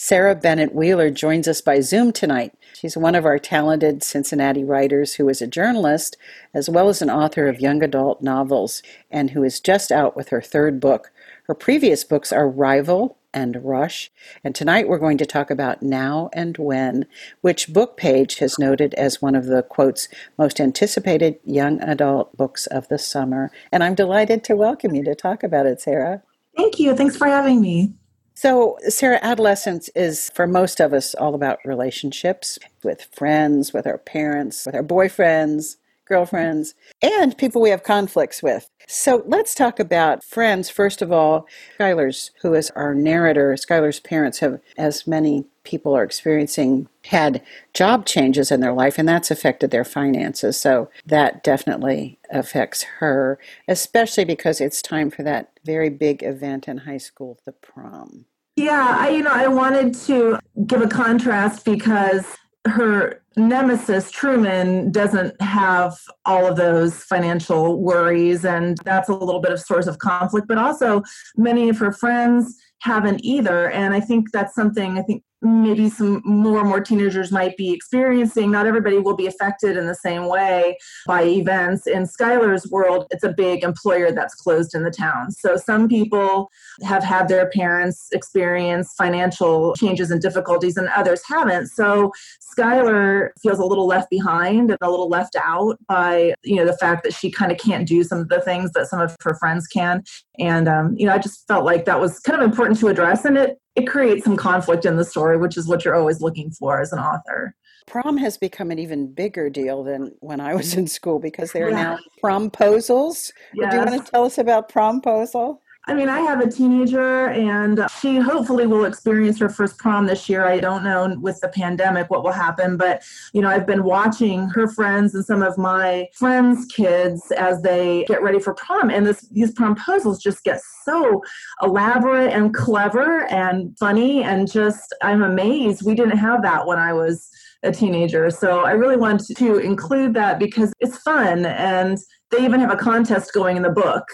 Sara Bennett Wealer joins us by Zoom tonight. She's one of our talented Cincinnati writers who is a journalist as well as an author of young adult novels and who is just out with her third book. Her previous books are Rival and Rush, and tonight we're going to talk about Now and When, which Bookpage has noted as one of the quotes most anticipated young adult books of the summer. And I'm delighted to welcome you to talk about it, Sara. Thank you. Thanks for having me. So, Sara, adolescence is for most of us all about relationships with friends, with our parents, with our boyfriends, girlfriends, and people we have conflicts with. So, let's talk about friends. First of all, Skylar's, who is our narrator, Skylar's parents have, as many people are experiencing, had job changes in their life, and that's affected their finances. So, that definitely affects her, especially because it's time for that very big event in high school, the prom. Yeah, I you know, I wanted to give a contrast because her nemesis Truman doesn't have all of those financial worries and that's a little bit of source of conflict but also many of her friends haven't either and i think that's something i think maybe some more and more teenagers might be experiencing. Not everybody will be affected in the same way by events. In Skylar's world, it's a big employer that's closed in the town. So some people have had their parents experience financial changes and difficulties, and others haven't. So Skylar feels a little left behind and a little left out by you know the fact that she kind of can't do some of the things that some of her friends can. And um, you know, I just felt like that was kind of important to address, and it it creates some conflict in the story, which is what you're always looking for as an author. Prom has become an even bigger deal than when I was in school because there are yeah. now promposals. Yes. Do you want to tell us about promposal? I mean, I have a teenager and she hopefully will experience her first prom this year. I don't know with the pandemic what will happen, but you know, I've been watching her friends and some of my friends' kids as they get ready for prom and this these promposals just get so elaborate and clever and funny and just I'm amazed we didn't have that when I was a teenager. So I really want to include that because it's fun and they even have a contest going in the book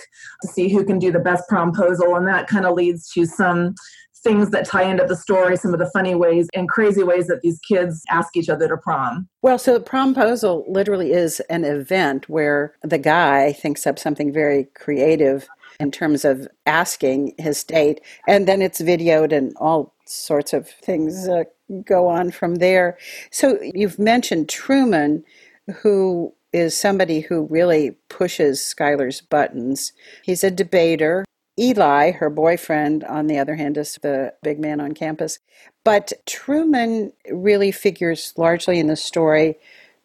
to see who can do the best promposal and that kind of leads to some things that tie into the story, some of the funny ways and crazy ways that these kids ask each other to prom. Well, so the promposal literally is an event where the guy thinks up something very creative in terms of asking his date, and then it's videoed and all sorts of things uh, go on from there. So you've mentioned Truman, who is somebody who really pushes Skylar's buttons. He's a debater. Eli, her boyfriend, on the other hand, is the big man on campus. But Truman really figures largely in the story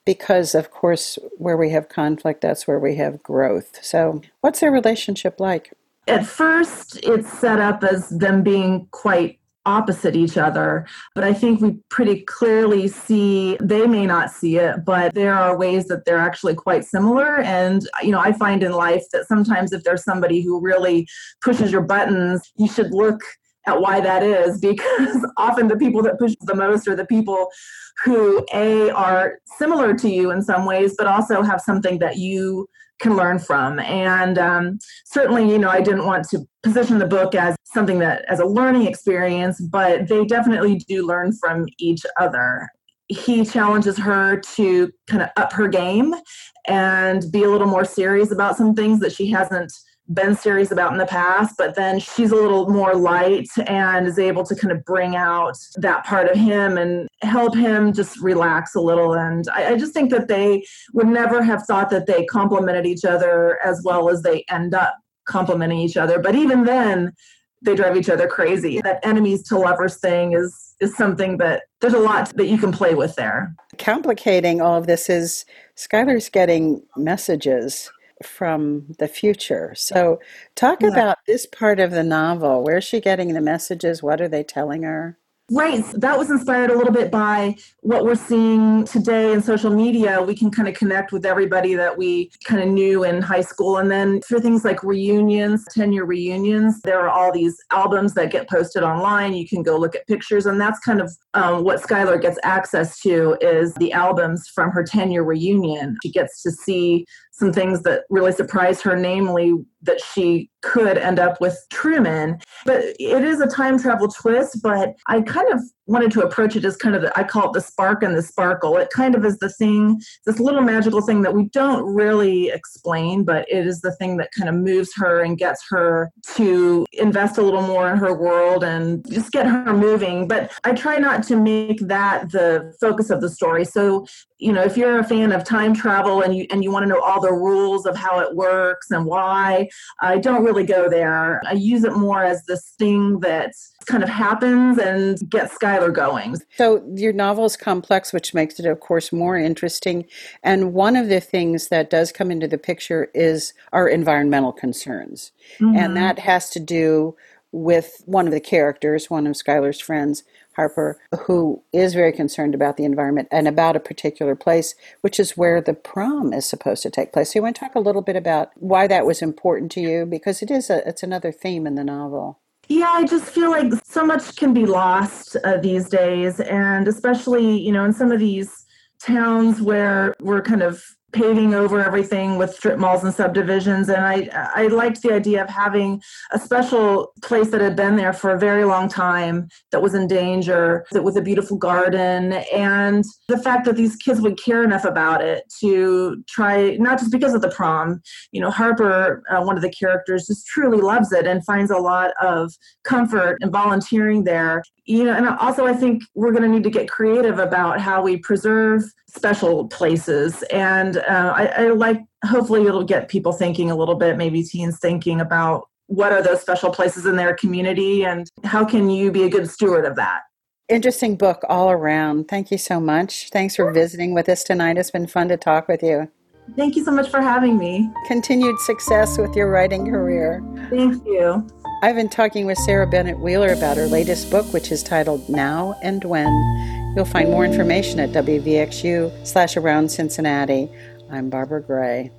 because, of course, where we have conflict, that's where we have growth. So, what's their relationship like? At first, it's set up as them being quite opposite each other. But I think we pretty clearly see they may not see it, but there are ways that they're actually quite similar. And, you know, I find in life that sometimes if there's somebody who really pushes your buttons, you should look at why that is because often the people that push the most are the people who a are similar to you in some ways but also have something that you can learn from. And um, certainly, you know, I didn't want to position the book as something that as a learning experience, but they definitely do learn from each other. He challenges her to kind of up her game and be a little more serious about some things that she hasn't been serious about in the past, but then she's a little more light and is able to kind of bring out that part of him and help him just relax a little. And I, I just think that they would never have thought that they complemented each other as well as they end up complementing each other. But even then, they drive each other crazy. That enemies to lovers thing is is something that there's a lot that you can play with there. Complicating all of this is Skylar's getting messages from the future. So, talk yeah. about this part of the novel. Where's she getting the messages? What are they telling her? Right. That was inspired a little bit by what we're seeing today in social media. We can kind of connect with everybody that we kind of knew in high school. And then through things like reunions, 10 year reunions, there are all these albums that get posted online. You can go look at pictures. And that's kind of um, what Skylar gets access to is the albums from her 10 year reunion. She gets to see some things that really surprised her, namely that she could end up with Truman. But it is a time travel twist, but I kind of wanted to approach it as kind of the, I call it the spark and the sparkle. It kind of is the thing, this little magical thing that we don't really explain, but it is the thing that kind of moves her and gets her to invest a little more in her world and just get her moving. But I try not to make that the focus of the story. So, you know, if you're a fan of time travel and you and you want to know all the rules of how it works and why, I don't really go there. I use it more as this thing that kind of happens and gets Skylar going. So your novel is complex, which makes it, of course, more interesting. And one of the things that does come into the picture is our environmental concerns. Mm-hmm. And that has to do with one of the characters, one of Skylar's friends, Harper, who is very concerned about the environment and about a particular place, which is where the prom is supposed to take place. So you want to talk a little bit about why that was important to you because it is a it's another theme in the novel. Yeah, I just feel like so much can be lost uh, these days, and especially you know in some of these towns where we're kind of paving over everything with strip malls and subdivisions. And i i liked the idea of having a special place that had been there for a very long time that was in danger that was a beautiful garden and the fact that these kids would care enough about it to try not just because of the prom you know harper uh, one of the characters just truly loves it and finds a lot of comfort in volunteering there. You know and also i think we're going to need to get creative about how we preserve special places and uh, I, I like hopefully it'll get people thinking a little bit maybe teens thinking about what are those special places in their community and how can you be a good steward of that? Interesting book all around. Thank you so much. Thanks for visiting with us tonight. It's been fun to talk with you. Thank you so much for having me. Continued success with your writing career. Thank you I've been talking with Sara Bennett Wealer about her latest book, which is titled Now and When. You'll find more information at WVXU slash around Cincinnati. I'm Barbara Gray.